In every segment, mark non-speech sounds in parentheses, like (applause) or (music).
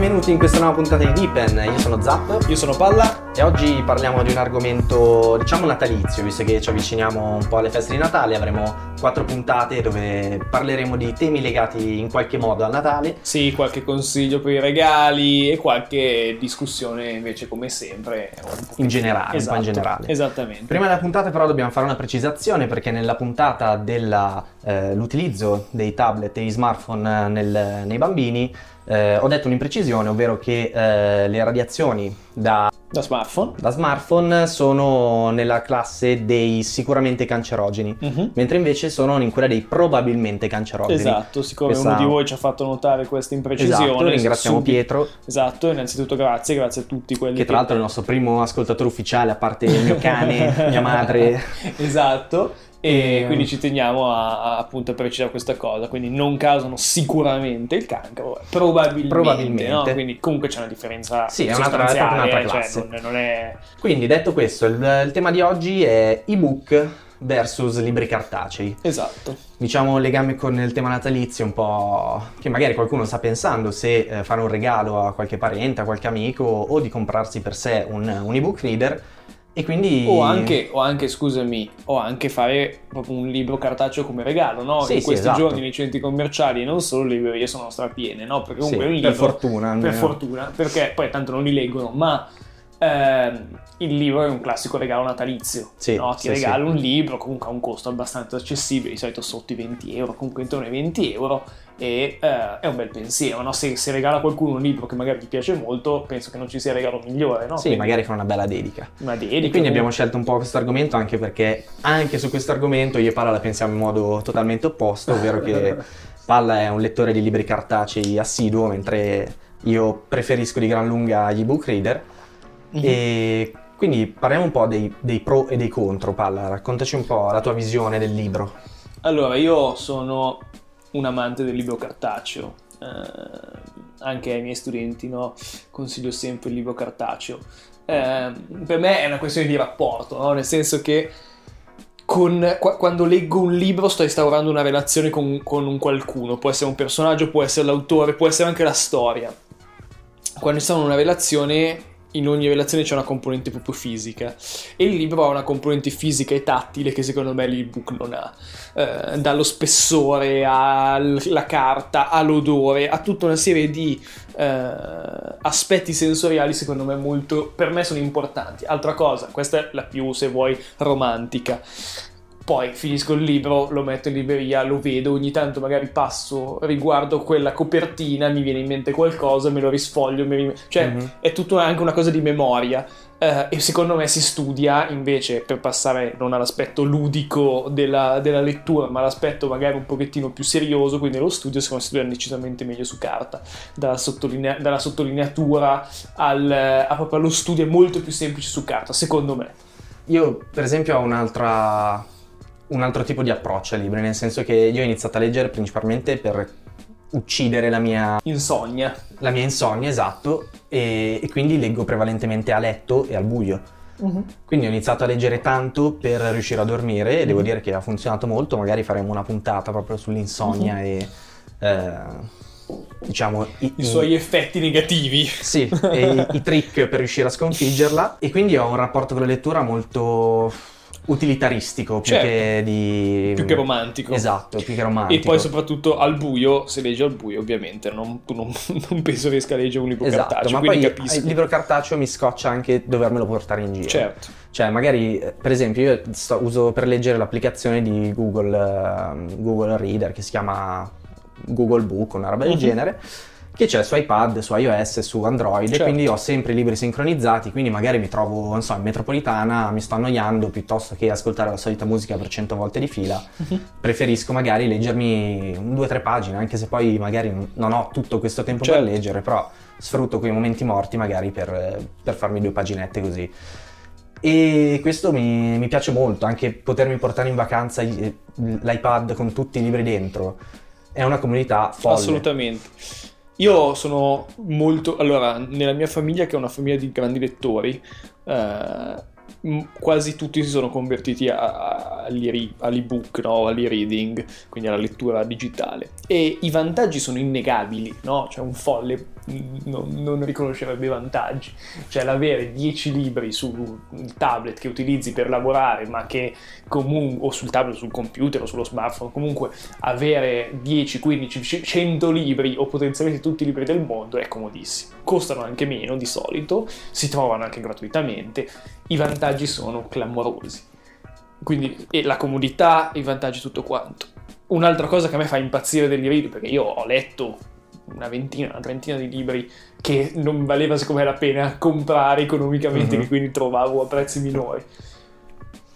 Benvenuti in questa nuova puntata di Deepen, io sono Zap Io sono Palla. e oggi parliamo di un argomento diciamo natalizio, visto che ci avviciniamo un po' alle feste di Natale, avremo quattro puntate dove parleremo di temi legati in qualche modo al Natale. Sì, qualche consiglio per i regali e qualche discussione invece come sempre. In generale, po' in Esatto, generale. Esattamente. Prima della puntata però dobbiamo fare una precisazione perché nella puntata dell'utilizzo dei tablet e i smartphone nel- nei bambini eh, ho detto un'imprecisione, ovvero che eh, le radiazioni da Da smartphone. da smartphone sono nella classe dei sicuramente cancerogeni, Mhm. mentre invece sono in quella dei probabilmente cancerogeni. Esatto, siccome Questa- uno di voi ci ha fatto notare questa imprecisione. Esatto, ringraziamo subito- Pietro, Esatto, innanzitutto grazie, grazie a tutti quelli che tra l'altro è il nostro primo ascoltatore ufficiale, a parte il mio cane, mia madre. (laughs) esatto. E E- quindi ci teniamo a, a, appunto a precisare questa cosa. Quindi non causano sicuramente il cancro, probabilmente. Probabilmente. no? Quindi comunque c'è una differenza. Sì, è un'altra- è un'altra cioè, classe. non, non è. Quindi, detto questo, il, il tema di oggi è ebook versus libri cartacei. Esatto. Diciamo legame con il tema natalizio un po' che magari qualcuno sta pensando se eh, fare un regalo a qualche parente, a qualche amico o di comprarsi per sé un, un ebook reader e quindi... O anche, o anche, scusami, o anche fare proprio un libro cartaceo come regalo, no? Sì, In sì, questi esatto. giorni nei centri commerciali e non solo le librerie sono strapiene, no? Perché Sì, comunque è un per libro... fortuna. Per almeno. fortuna, perché poi tanto non li leggono, ma ehm, il libro è un classico regalo natalizio. Sì, no? Ti sì, regalo sì. un libro, comunque a un costo abbastanza accessibile, di solito sotto i 20 euro, comunque intorno ai 20 euro, e eh, è un bel pensiero, no? Se, se regala a qualcuno un libro che magari ti piace molto, penso che non ci sia regalo migliore, no? Sì, Quindi magari fa una bella dedica. Una dedica. E quindi abbiamo scelto un po' questo argomento anche perché anche su questo argomento io e Palla la pensiamo in modo totalmente opposto, ovvero che (laughs) Palla è un lettore di libri cartacei assiduo, mentre io preferisco di gran lunga gli ebook reader. Mhm. E quindi parliamo un po' dei, dei pro e dei contro, Palla, raccontaci un po' la tua visione del libro. Allora, io sono un amante del libro cartaceo. eh, anche ai miei studenti no? consiglio sempre il libro cartaceo. Eh, per me è una questione di rapporto, no? nel senso che con- qua- quando leggo un libro sto instaurando una relazione con, con un qualcuno, può essere un personaggio, può essere l'autore, può essere anche la storia. Quando instauro una relazione, in ogni relazione c'è una componente proprio fisica e il libro ha una componente fisica e tattile che secondo me l'ebook non ha. Eh, dallo spessore alla carta, all'odore, a tutta una serie di eh, aspetti sensoriali secondo me molto, per me sono importanti. Altra cosa, questa è la più, se vuoi, romantica. Poi finisco il libro, lo metto in libreria, lo vedo, ogni tanto magari passo, riguardo quella copertina, mi viene in mente qualcosa, me lo risfoglio, rim- cioè Mhm. è tutto anche una cosa di memoria. Eh, e secondo me si studia invece per passare non all'aspetto ludico della, della lettura, ma all'aspetto magari un pochettino più serioso, quindi lo studio secondo me si studia decisamente meglio su carta, dalla, sottolinea- dalla sottolineatura al, a proprio allo studio è molto più semplice su carta, secondo me. Io, per esempio, ho un'altra, un altro tipo di approccio ai libri, nel senso che io ho iniziato a leggere principalmente per uccidere la mia, Insonnia. la mia insonnia, esatto, e, e quindi leggo prevalentemente a letto e al buio. Quindi ho iniziato a leggere tanto per riuscire a dormire e devo Mhm. dire che ha funzionato molto, magari faremo una puntata proprio sull'insonnia Mhm. e eh, diciamo i, I suoi effetti negativi. sì, e i, i trick per riuscire a sconfiggerla e quindi ho un rapporto con la lettura molto utilitaristico più Certo. che di Più che romantico. Esatto, più che romantico. E poi soprattutto al buio, se leggi al buio ovviamente, non, non, (laughs) non penso riesca a leggere un libro Esatto, cartaceo, ma poi capisco. il libro cartaceo mi scoccia anche dovermelo portare in giro. Certo. Cioè, magari, per esempio, io sto- uso per leggere l'applicazione di Google, ehm, Google Reader che si chiama Google Book, una roba del Mhm. genere. Che c'è su iPad, su iOS, su Android Certo. e quindi ho sempre i libri sincronizzati, quindi magari mi trovo, non so, in metropolitana, mi sto annoiando piuttosto che ascoltare la solita musica per cento volte di fila, Mhm. preferisco magari leggermi due o tre pagine, anche se poi magari non- ho tutto questo tempo Certo. per leggere, però sfrutto quei momenti morti magari per, per farmi due paginette così. E questo mi, mi piace molto, anche potermi portare in vacanza l'iPad con tutti i libri dentro. È una comunità folle. Assolutamente. Io sono molto... Allora, nella mia famiglia, che è una famiglia di grandi lettori, eh, quasi tutti si sono convertiti a- a- all'e- all'ebook, no? all'e-reading, quindi alla lettura digitale. E i vantaggi sono innegabili, no? Cioè un folle non, non riconoscerebbe vantaggi. Cioè l'avere 10 libri sul tablet che utilizzi per lavorare, ma che comunque... o sul tablet, sul computer o sullo smartphone, comunque avere 10, 15, 100 libri o potenzialmente tutti i libri del mondo è comodissimo. Costano anche meno di solito, si trovano anche gratuitamente, i vantaggi sono clamorosi. Quindi la comodità, i vantaggi, tutto quanto. Un'altra cosa che a me fa impazzire degli libri, perché io ho letto una ventina, una trentina di libri che non valeva secondo me la pena comprare economicamente, Mhm. che quindi trovavo a prezzi minori.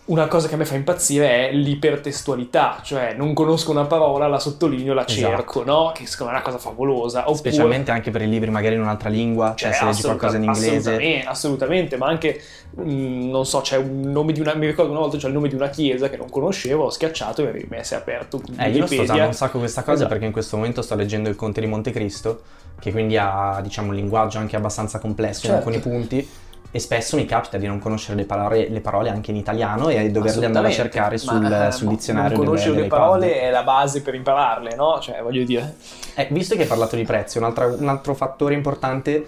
Una cosa che a me fa impazzire è l'ipertestualità, cioè non conosco una parola, la sottolineo, la Esatto. cerco, no? Che secondo me è una cosa favolosa. Oppure, Specialmente anche per i libri magari in un'altra lingua, cioè, cioè, se leggi qualcosa in inglese. Assolutamente, assolutamente, ma anche, mm, non so, c'è un nome di una, mi ricordo una volta c'è il nome di una chiesa che non conoscevo, ho schiacciato e mi si è aperto Eh, io sto usando un sacco questa cosa Esatto. perché in questo momento sto leggendo Il Conte di Montecristo, che quindi ha, diciamo, un linguaggio anche abbastanza complesso Certo. in alcuni punti. E spesso mi capita di non conoscere le parole, le parole anche in italiano e doverle andare a cercare sul, Ma, eh, sul dizionario Non delle, conoscere le delle parole iPad. è la base per impararle, no? Cioè, voglio dire... Eh, visto che hai parlato di prezzi, un altro, un altro fattore importante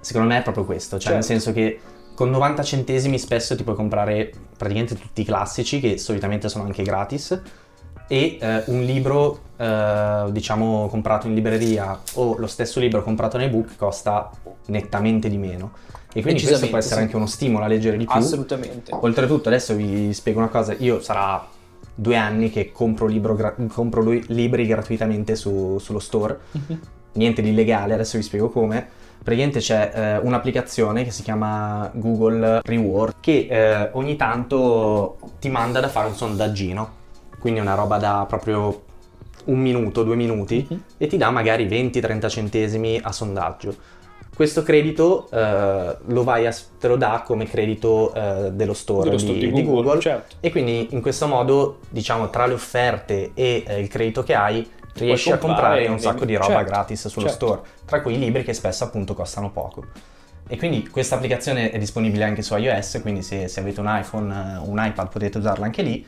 secondo me è proprio questo, cioè nel Certo. senso che con 90 centesimi spesso ti puoi comprare praticamente tutti i classici che solitamente sono anche gratis e eh, un libro eh, diciamo comprato in libreria o lo stesso libro comprato in ebook costa nettamente di meno e quindi questo può essere sì. anche uno stimolo a leggere di più Assolutamente. Oltretutto, adesso vi spiego una cosa. Io sarà due anni che compro, gra- compro lui- libri gratuitamente su- sullo store. Mhm. Niente di illegale, adesso vi spiego come. Praticamente c'è eh, un'applicazione che si chiama Google Reward che eh, ogni tanto ti manda da fare un sondaggino. Quindi una roba da proprio un minuto, due minuti Mhm. e ti dà magari 20-30 centesimi a sondaggio. Questo credito eh, lo vai a, te lo dà come credito eh, dello store, Dello di, store di di Google, Google, certo. e quindi in questo modo, diciamo, tra le offerte e eh, il credito che hai, riesci a comprare un sacco di roba certo, gratis sullo certo. store, tra cui i libri che spesso appunto costano poco. E quindi questa applicazione è disponibile anche su iOS, quindi se, se avete un iPhone, eh, un iPad potete usarla anche lì.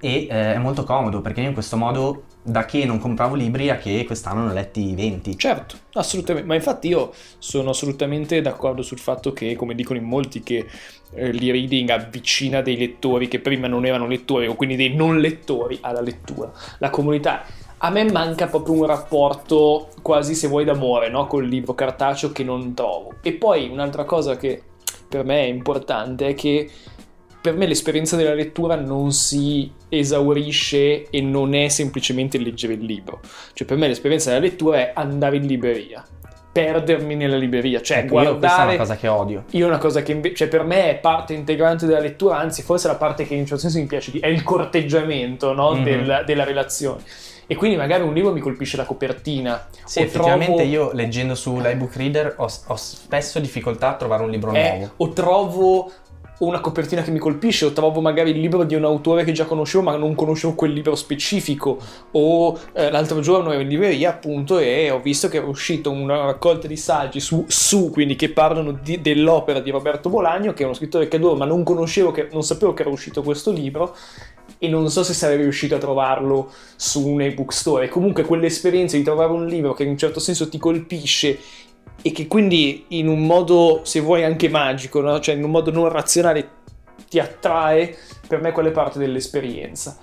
E eh, è molto comodo perché io in questo modo, da che non compravo libri a che quest'anno ne ho letti 20. Certo, assolutamente, ma infatti io sono assolutamente d'accordo sul fatto che, come dicono in molti, che eh, l'e-reading avvicina dei lettori che prima non erano lettori o quindi dei non lettori alla lettura, la comunità. A me manca proprio un rapporto quasi se vuoi d'amore no? col libro cartaceo che non trovo. E poi un'altra cosa che per me è importante è che per me l'esperienza della lettura non si esaurisce e non è semplicemente leggere il libro. Cioè, per me l'esperienza della lettura è andare in libreria, perdermi nella libreria, cioè Ecco, io questa è guardare. una cosa che odio. Io una cosa che invece, cioè per me è parte integrante della lettura, anzi forse la parte che in un certo senso mi piace di è il corteggiamento no? Mhm. del- della relazione. E quindi magari un libro mi colpisce la copertina. Sì, effettivamente trovo- io leggendo sull'iBook Reader ho, ho spesso difficoltà a trovare un libro Eh, nuovo. o trovo una copertina che mi colpisce, o trovo magari il libro di un autore che già conoscevo, ma non conoscevo quel libro specifico. O eh, l'altro giorno ero in libreria, appunto, e ho visto che era uscito una raccolta di saggi su, su quindi che parlano di- dell'opera di Roberto Bolagno, che è uno scrittore che adoro, ma non conoscevo, che, non sapevo che era uscito questo libro. E non so se sarei riuscito a trovarlo su un ebook store. Comunque quell'esperienza di trovare un libro che in un certo senso ti colpisce e che quindi in un modo, se vuoi, anche magico, no? cioè in un modo non razionale ti attrae, per me quella è parte dell'esperienza.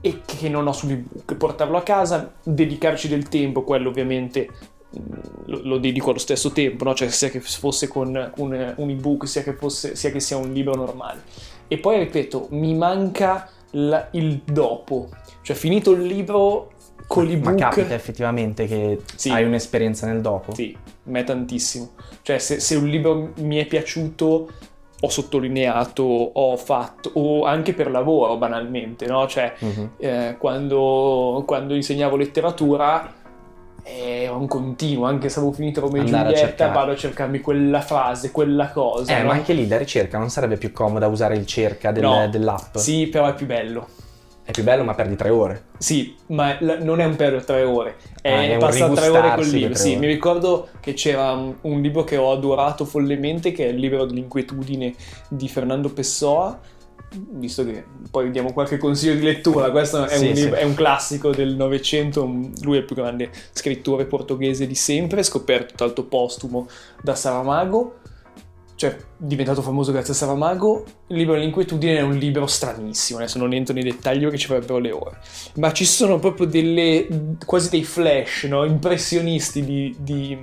E che non ho sull'ebook. Portarlo a casa, dedicarci del tempo, quello ovviamente mh, lo, lo dedico allo stesso tempo, no? cioè sia che fosse con un, un ebook, sia che, fosse, sia che sia un libro normale. E poi ripeto, mi manca la- il dopo, cioè finito il libro con Ma l'ebook... capita effettivamente che Sì. hai un'esperienza nel dopo? Sì, a me tantissimo. Cioè, se, se un libro mi è piaciuto, ho sottolineato, ho fatto, o anche per lavoro, banalmente, no? Cioè, Mhm. eh, quando, quando insegnavo letteratura era un continuo, anche se avevo finito Romeo e Andare a Giulietta, cercare. vado a cercarmi quella frase, quella cosa. Eh, no? ma anche lì la ricerca non sarebbe più comoda usare il cerca del- No. dell'app? Sì, però è più bello. È più bello, ma perdi tre ore. Sì, ma la- non è un per tre ore, è, Ah, è un passare tre ore col libro. Sì, ore. mi ricordo che c'era un, libro che ho adorato follemente, che è il libro dell'inquietudine di Fernando Pessoa. Visto che poi diamo qualche consiglio di lettura, questo è, Sì, un, sì. è un classico del Novecento, lui è il più grande scrittore portoghese di sempre, scoperto l'altro postumo da Saramago, cioè diventato famoso grazie a Saramago. Il libro dell'inquietudine è un libro stranissimo, adesso non entro nei dettagli perché ci vorrebbero le ore, ma ci sono proprio delle quasi dei flash no? impressionisti di, di,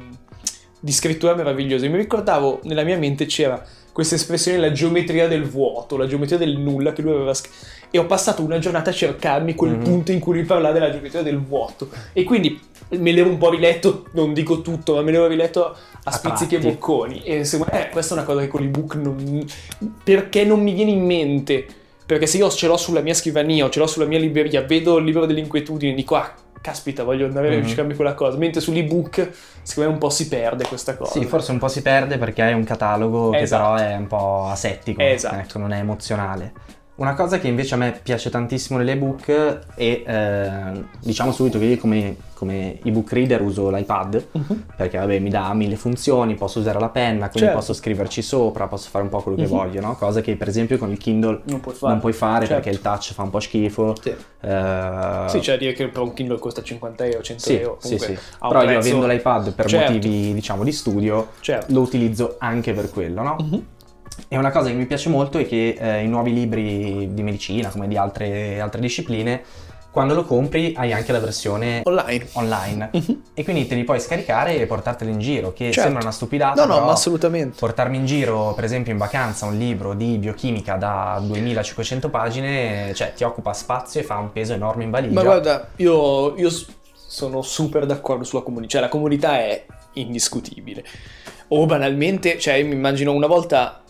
di scrittura meravigliosa. Mi ricordavo nella mia mente c'era questa espressione la geometria del vuoto, la geometria del nulla che lui aveva scritto. E ho passato una giornata a cercarmi quel Mhm. punto in cui lui parlava della geometria del vuoto. E quindi me l'ero un po' riletto, non dico tutto, ma me l'ero riletto a A spizzichi e bocconi. E secondo me eh, questa è una cosa che con l'ebook non... Perché non mi viene in mente? Perché se io ce l'ho sulla mia scrivania o ce l'ho sulla mia libreria, vedo il libro dell'inquietudine e dico, ah, caspita, voglio andare a Mhm. cercarmi quella cosa. Mentre sull'ebook, secondo me un po' si perde questa cosa. Sì, forse un po' si perde perché hai un catalogo Esatto. che però è un po' asettico, Esatto. ecco, non è emozionale. Una cosa che invece a me piace tantissimo nell'ebook è, eh, diciamo subito che io come, come ebook reader uso l'iPad, Mhm. perché vabbè mi dà mille funzioni, posso usare la penna, quindi Certo. posso scriverci sopra, posso fare un po' quello che Mhm. voglio, no? Cosa che per esempio con il Kindle Non puoi fare. non puoi fare Certo. perché il touch fa un po' schifo. Sì. Eh, Sì, da dire che per un Kindle costa 50 euro, 100 sì, euro. sì, comunque sì. un Però io prezzo- avendo l'iPad per Certo. motivi diciamo di studio Certo. lo utilizzo anche per quello, no? Mhm. E una cosa che mi piace molto è che eh, i nuovi libri di medicina, come di altre, altre discipline, quando lo compri hai anche la versione Online. online Mhm. e quindi te li puoi scaricare e portarteli in giro, che Certo. sembra una stupidata, No, no, ma assolutamente. portarmi in giro, per esempio in vacanza, un libro di biochimica da 2500 pagine, cioè ti occupa spazio e fa un peso enorme in valigia. Ma guarda, io, io sono super d'accordo sulla comunità, cioè la comunità è indiscutibile. O banalmente, cioè io mi immagino una volta,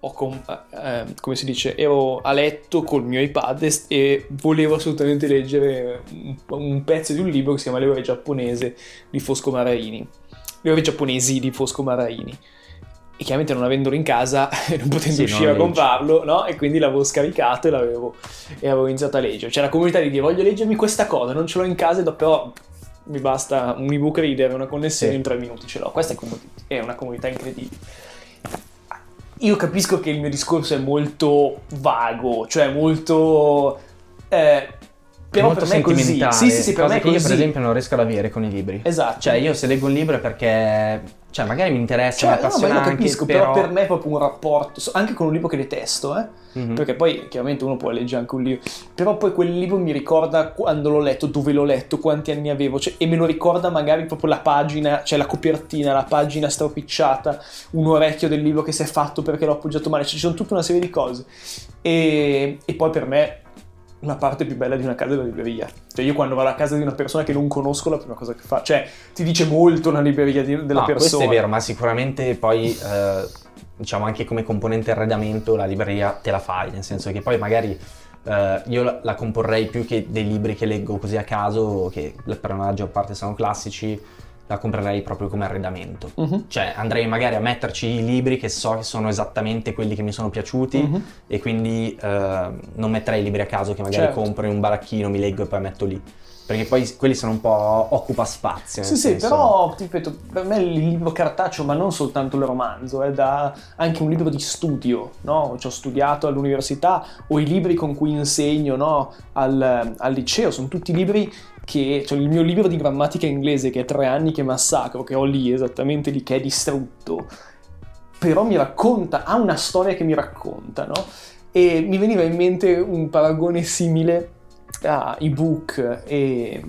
ho com- eh, come si dice, ero a letto col mio iPad e, volevo assolutamente leggere un, un pezzo di un libro che si chiama Le ore giapponese di Fosco Maraini. Le ore giapponesi di Fosco Maraini. E chiaramente non avendolo in casa (laughs) non potendo Sì, uscire non a comprarlo, no? E quindi l'avevo scaricato e l'avevo, e avevo iniziato a leggere. C'è la comunità di dire voglio leggermi questa cosa, non ce l'ho in casa, però mi basta un ebook reader, una connessione Sì. in tre minuti ce l'ho. Questa è, comu- è una comunità incredibile. Io capisco che il mio discorso è molto vago, cioè molto... eh, però molto per me è così. sentimentale, Sì, sì, sì, per me è che io per esempio non riesco ad avere con i libri. Esatto. Cioè io se leggo un libro è perché cioè magari mi interessa, Cioè, mi no, ma appassiona io lo anche, capisco, però... per me è proprio un rapporto, anche con un libro che detesto, eh. Mhm. Perché poi chiaramente uno può leggere anche un libro, però poi quel libro mi ricorda quando l'ho letto, dove l'ho letto, quanti anni avevo, cioè, e me lo ricorda magari proprio la pagina, cioè la copertina, la pagina stropicciata, un orecchio del libro che si è fatto perché l'ho appoggiato male, cioè, ci sono tutta una serie di cose. E, e poi per me la parte più bella di una casa è la libreria. Cioè io quando vado a casa di una persona che non conosco, la prima cosa che fa, cioè ti dice molto una libreria di- della No, persona. questo è vero, ma sicuramente poi eh, diciamo anche come componente arredamento la libreria te la fai, nel senso che poi magari eh, io la, la comporrei più che dei libri che leggo così a caso, che per la maggior parte sono classici, la comprerei proprio come arredamento. Mhm. Cioè andrei magari a metterci i libri che so che sono esattamente quelli che mi sono piaciuti Mhm. e quindi eh, non metterei i libri a caso che magari Certo. compro in un baracchino, mi leggo e poi metto lì. Perché poi quelli sono un po' occupa spazio. Sì, nel sì, senso- però ti ripeto, per me il libro cartaceo, ma non soltanto il romanzo, è da anche un libro di studio, no? Ci ho studiato all'università, o i libri con cui insegno, no? Al, al liceo, sono tutti libri che, cioè il mio libro di grammatica inglese che è tre anni che massacro, che ho lì esattamente lì, che è distrutto, però mi racconta, ha una storia che mi racconta, no? E mi veniva in mente un paragone simile a ebook e,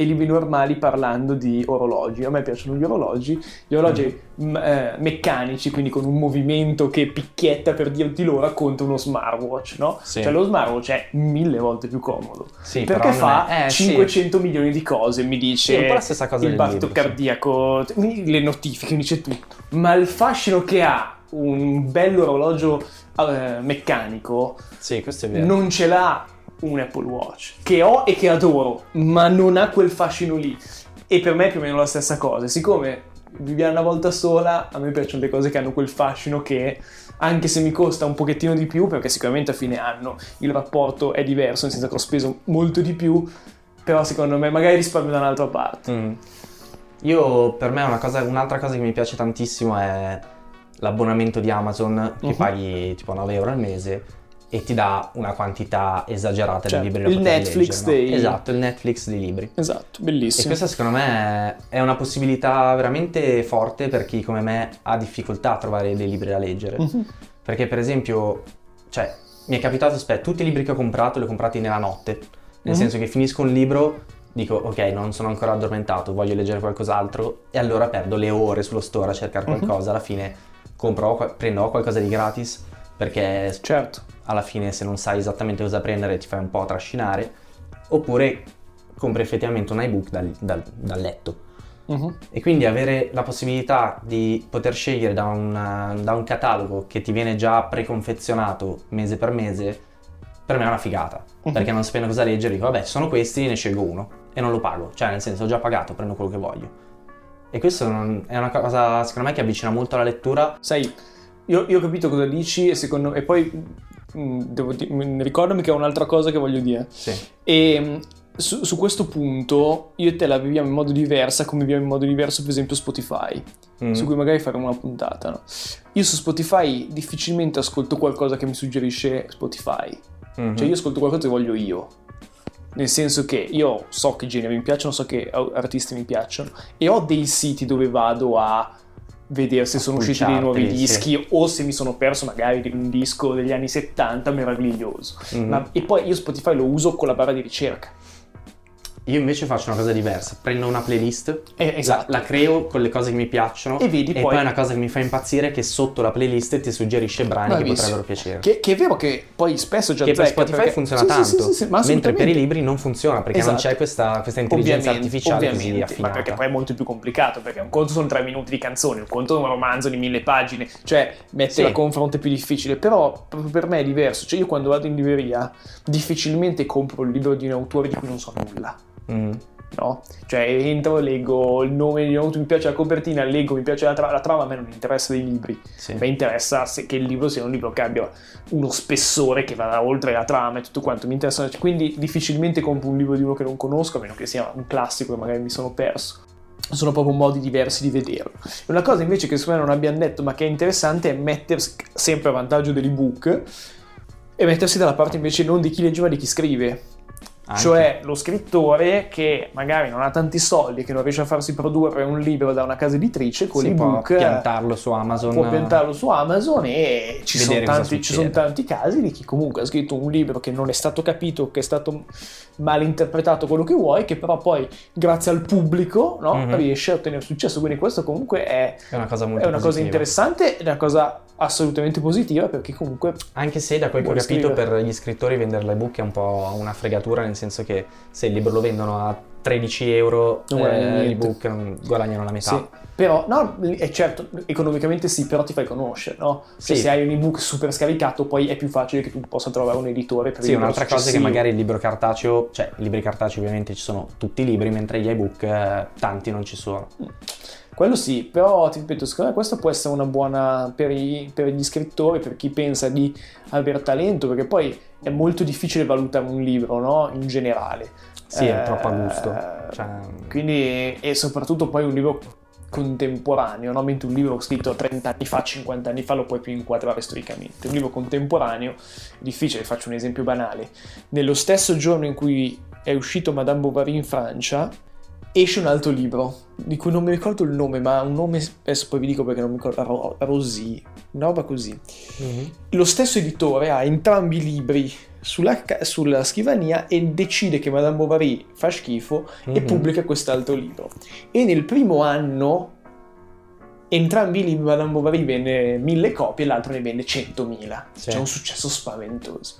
e libri normali parlando di orologi. A me piacciono gli orologi, gli orologi Mm. eh, meccanici, quindi con un movimento che picchietta per dirti l'ora contro uno smartwatch, no? Sì. Cioè lo smartwatch è mille volte più comodo. Sì, perché fa è- eh, sì. 500 milioni di cose, mi dice Sì, un po' la stessa cosa il battito libro, sì. cardiaco, le notifiche, mi dice tutto. Ma il fascino che ha un bello orologio eh, meccanico Sì, questo è vero. non ce l'ha un Apple Watch, che ho e che adoro, ma non ha quel fascino lì. E per me è più o meno la stessa cosa. Siccome viviamo una volta sola, a me piacciono le cose che hanno quel fascino che, anche se mi costa un pochettino di più, perché sicuramente a fine anno il rapporto è diverso, nel senso che ho speso molto di più, però secondo me magari risparmio da un'altra parte. Mm. Io, per me, una cosa- un'altra cosa che mi piace tantissimo è l'abbonamento di Amazon che Mhm. paghi tipo 9 euro al mese e ti dà una quantità esagerata Cioè, di libri il Netflix leggere, no? dei- Esatto, il Netflix dei libri. Esatto, E bellissimo. questa secondo me è una possibilità veramente forte per chi come me ha difficoltà a trovare dei libri da leggere. Mhm. Perché per esempio, cioè, mi è capitato, aspetta, tutti i libri che ho comprato li ho comprati nella notte. Nel Mhm. senso che finisco un libro, dico ok, non sono ancora addormentato, voglio leggere qualcos'altro e allora perdo le ore sullo store a cercare Mhm. qualcosa. Alla fine compro, prendo qualcosa di gratis perché Certo. alla fine se non sai esattamente cosa prendere ti fai un po' trascinare. Oppure compri effettivamente un ebook dal, dal- dal letto. Mhm. E quindi avere la possibilità di poter scegliere da, una- da un catalogo che ti viene già preconfezionato mese per mese, per me è una figata. Mhm. Perché non sapendo cosa leggere, dico, vabbè, sono questi, ne scelgo uno e non lo pago. Cioè, nel senso, ho già pagato, prendo quello che voglio. E questo è una cosa, secondo me, che avvicina molto alla lettura. Sai, io, io ho capito cosa dici e secondo e poi mm, devo ricordami che ho un'altra cosa che voglio dire. Sì. E mm, su, su questo punto io e te la viviamo in modo diverso, come viviamo in modo diverso per esempio Spotify, Mm. su cui magari faremo una puntata. no? Io su Spotify difficilmente ascolto qualcosa che mi suggerisce Spotify, Mhm. cioè io ascolto qualcosa che voglio io. Nel senso che io so che generi mi piacciono, so che artisti mi piacciono e ho dei siti dove vado a vedere se sono usciti dei nuovi dischi o se mi sono perso magari di un disco degli anni 70 meraviglioso. Mhm. Ma- e poi io Spotify lo uso con la barra di ricerca. Io invece faccio una cosa diversa, prendo una playlist, Eh, esatto. la, la creo con le cose che mi piacciono E vedi e poi- poi una cosa che mi fa impazzire è che sotto la playlist ti suggerisce brani che Bravissimo. potrebbero piacere. Che, che è vero che poi spesso già che per Spotify perché- funziona Sì, tanto, sì, sì, mentre per i libri non funziona perché non Esatto. c'è questa, questa intelligenza Ovviamente, artificiale così ovviamente, affinata. ma perché poi è molto più complicato, perché un conto sono tre minuti di canzone, un conto è un romanzo di mille pagine, cioè mette la confronto è più difficile, però proprio per me è diverso, cioè io quando vado in libreria difficilmente compro il libro di un autore di cui non so nulla. Mm. No? Cioè entro, leggo il nome di un autore, mi piace la copertina, leggo, mi piace la, tra- la trama, a me non interessa dei libri. Sì. A me interessa se- che il libro sia un libro che abbia uno spessore che vada oltre la trama e tutto quanto. Mi interessa, quindi difficilmente compro un libro di uno che non conosco, a meno che sia un classico che magari mi sono perso. Sono proprio modi diversi di vederlo. E Una cosa invece che secondo me non abbiamo detto, ma che è interessante, è mettersi sempre a vantaggio dell'ebook e mettersi dalla parte invece non di chi legge, ma di chi scrive. Anche. Cioè lo scrittore che magari non ha tanti soldi, che non riesce a farsi produrre un libro da una casa editrice, con si può l'ebook eh, piantarlo su Amazon. può piantarlo su Amazon e ci sono, tanti, ci sono tanti casi di chi comunque ha scritto un libro che non è stato capito, che è stato mal interpretato, quello che vuoi, che però poi grazie al pubblico no, Mhm. riesce a ottenere successo. Quindi questo comunque è, È una cosa molto è una cosa interessante, è una cosa assolutamente positiva perché comunque Anche se da quel che ho capito scrivere. per gli scrittori vendere l'ebook è un po' una fregatura, nel senso che se il libro lo vendono a 13 euro, Non eh, l'ebook non guadagnano la metà. Sì, però, no, è certo, economicamente sì, però ti fai conoscere, no? Cioè, Sì. se hai un ebook super scaricato, poi è più facile che tu possa trovare un editore per Sì, un'altra cosa è che magari il libro cartaceo, cioè i libri cartacei ovviamente ci sono tutti i libri, mentre gli ebook eh, tanti non ci sono. Quello sì, però ti ripeto, secondo me questa può essere una buona per, i- per gli scrittori, per chi pensa di aver talento, perché poi è molto difficile valutare un libro, no? In generale. Sì, è Eh, troppo a gusto. Cioè, Quindi, e soprattutto poi un libro contemporaneo, no? mentre un libro scritto 30 anni fa, 50 anni fa lo puoi più inquadrare storicamente. Un libro contemporaneo è difficile, faccio un esempio banale. Nello stesso giorno in cui è uscito Madame Bovary in Francia, esce un altro libro, di cui non mi ricordo il nome, ma un nome, adesso poi vi dico perché non mi ricordo, Ro- Rosy, una roba così. mhm. Lo stesso editore ha entrambi i libri sulla, sulla scrivania e decide che Madame Bovary fa schifo e Mhm. pubblica quest'altro libro. E nel primo anno entrambi i libri Madame Bovary vende mille copie e l'altro ne vende centomila. Sì. C'è un successo spaventoso.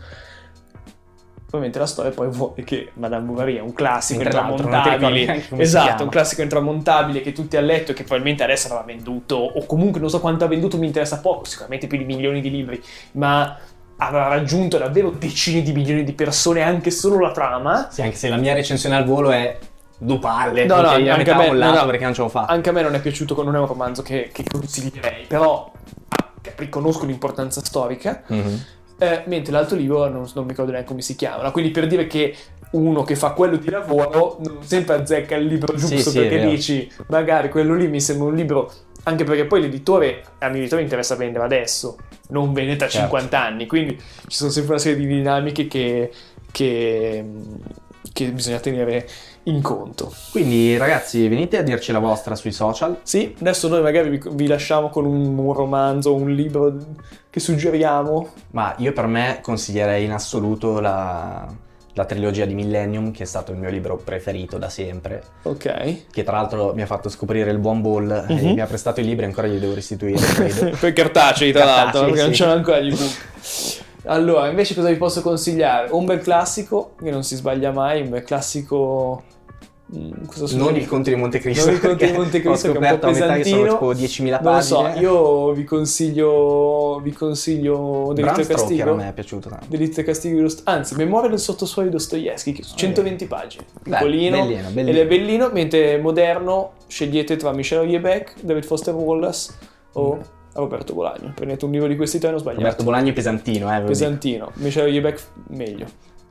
Ovviamente la storia poi vuole che Madame Bovary è un classico Mentre intramontabile. Esatto, un classico intramontabile che tutti ha letto e che probabilmente adesso avrà venduto, o comunque non so quanto ha venduto, mi interessa poco, sicuramente più di milioni di libri, ma avrà raggiunto davvero decine di milioni di persone anche solo la trama. Sì, anche se la mia recensione al volo è due palle, No, no, anche a me- no, no. perché non ce l'ho fatta. Anche a me non è piaciuto, non è un romanzo che, che consiglierei, però ah, riconosco l'importanza storica. Mhm. Eh, mentre l'altro libro non, non mi ricordo neanche come si chiama. Quindi per dire che uno che fa quello di lavoro non sempre azzecca il libro giusto Sì, sì, perché vero. dici magari quello lì mi sembra un libro anche perché poi l'editore all'editore interessa vendere adesso non vende tra Certo. 50 anni quindi ci sono sempre una serie di dinamiche che, che, che bisogna tenere in conto Quindi ragazzi, venite a dirci la vostra sui social. sì, adesso noi magari vi, vi lasciamo con un, un romanzo, un libro che suggeriamo. Ma io per me consiglierei in assoluto la, la trilogia di Millennium, che è stato il mio libro preferito da sempre. Ok. Che tra l'altro mi ha fatto scoprire il buon Ball Mhm. e mi ha prestato i libri e ancora li devo restituire. (laughs) credo. per cartacei, tra l'altro, perché non c'erano ancora gli ebook. Allora, invece cosa vi posso consigliare? Un bel classico, che non si sbaglia mai, un bel classico... mm, non il Conte di Montecristo. Non il Conte di Montecristo, Ho che è un po' scoperto a metà che sono tipo 10.000 Non lo so, pagine. io vi consiglio, vi consiglio Delitto e Stoker a Castigo. me è piaciuto tanto. Delitto e Castigo anzi, Memoria del sottosuolo di Dostoevsky, che sono 120 pagine, Beh, piccolino, bellino, bellino. ed è bellino, mentre moderno scegliete tra Michel Houellebecq, David Foster Wallace o Roberto Bolagno. Prendete un libro di questi tre non sbagliate. Roberto Bolagno è pesantino, eh. Pesantino, Michel Houellebecq meglio.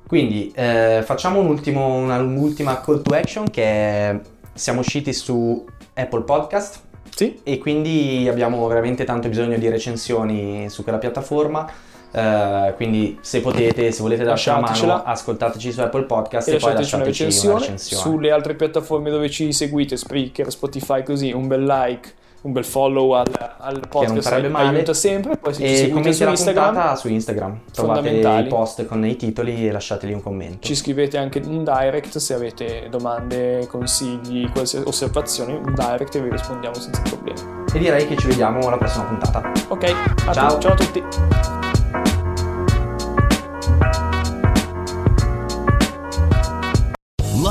Quindi eh, facciamo un ultimo- una- un'ultima call to action che è, siamo usciti su Apple Podcast Sì? e quindi abbiamo veramente tanto bisogno di recensioni su quella piattaforma. eh, quindi se potete, se volete darci una mano, ascoltateci su Apple Podcast E e, poi lasciateci una recensione. una recensione. Sulle altre piattaforme dove ci seguite, Spreaker, Spotify, così, un bel like, un bel follow al, al podcast farebbe male. aiuta sempre. Poi se ci E seguite commenti su Instagram su Instagram. Trovate i post con i titoli e lasciateli un commento. Ci scrivete anche un direct se avete domande, consigli, qualsiasi osservazioni, un direct e vi rispondiamo senza problemi. E direi che ci vediamo alla prossima puntata. Ok, a Ciao. tu- ciao a tutti.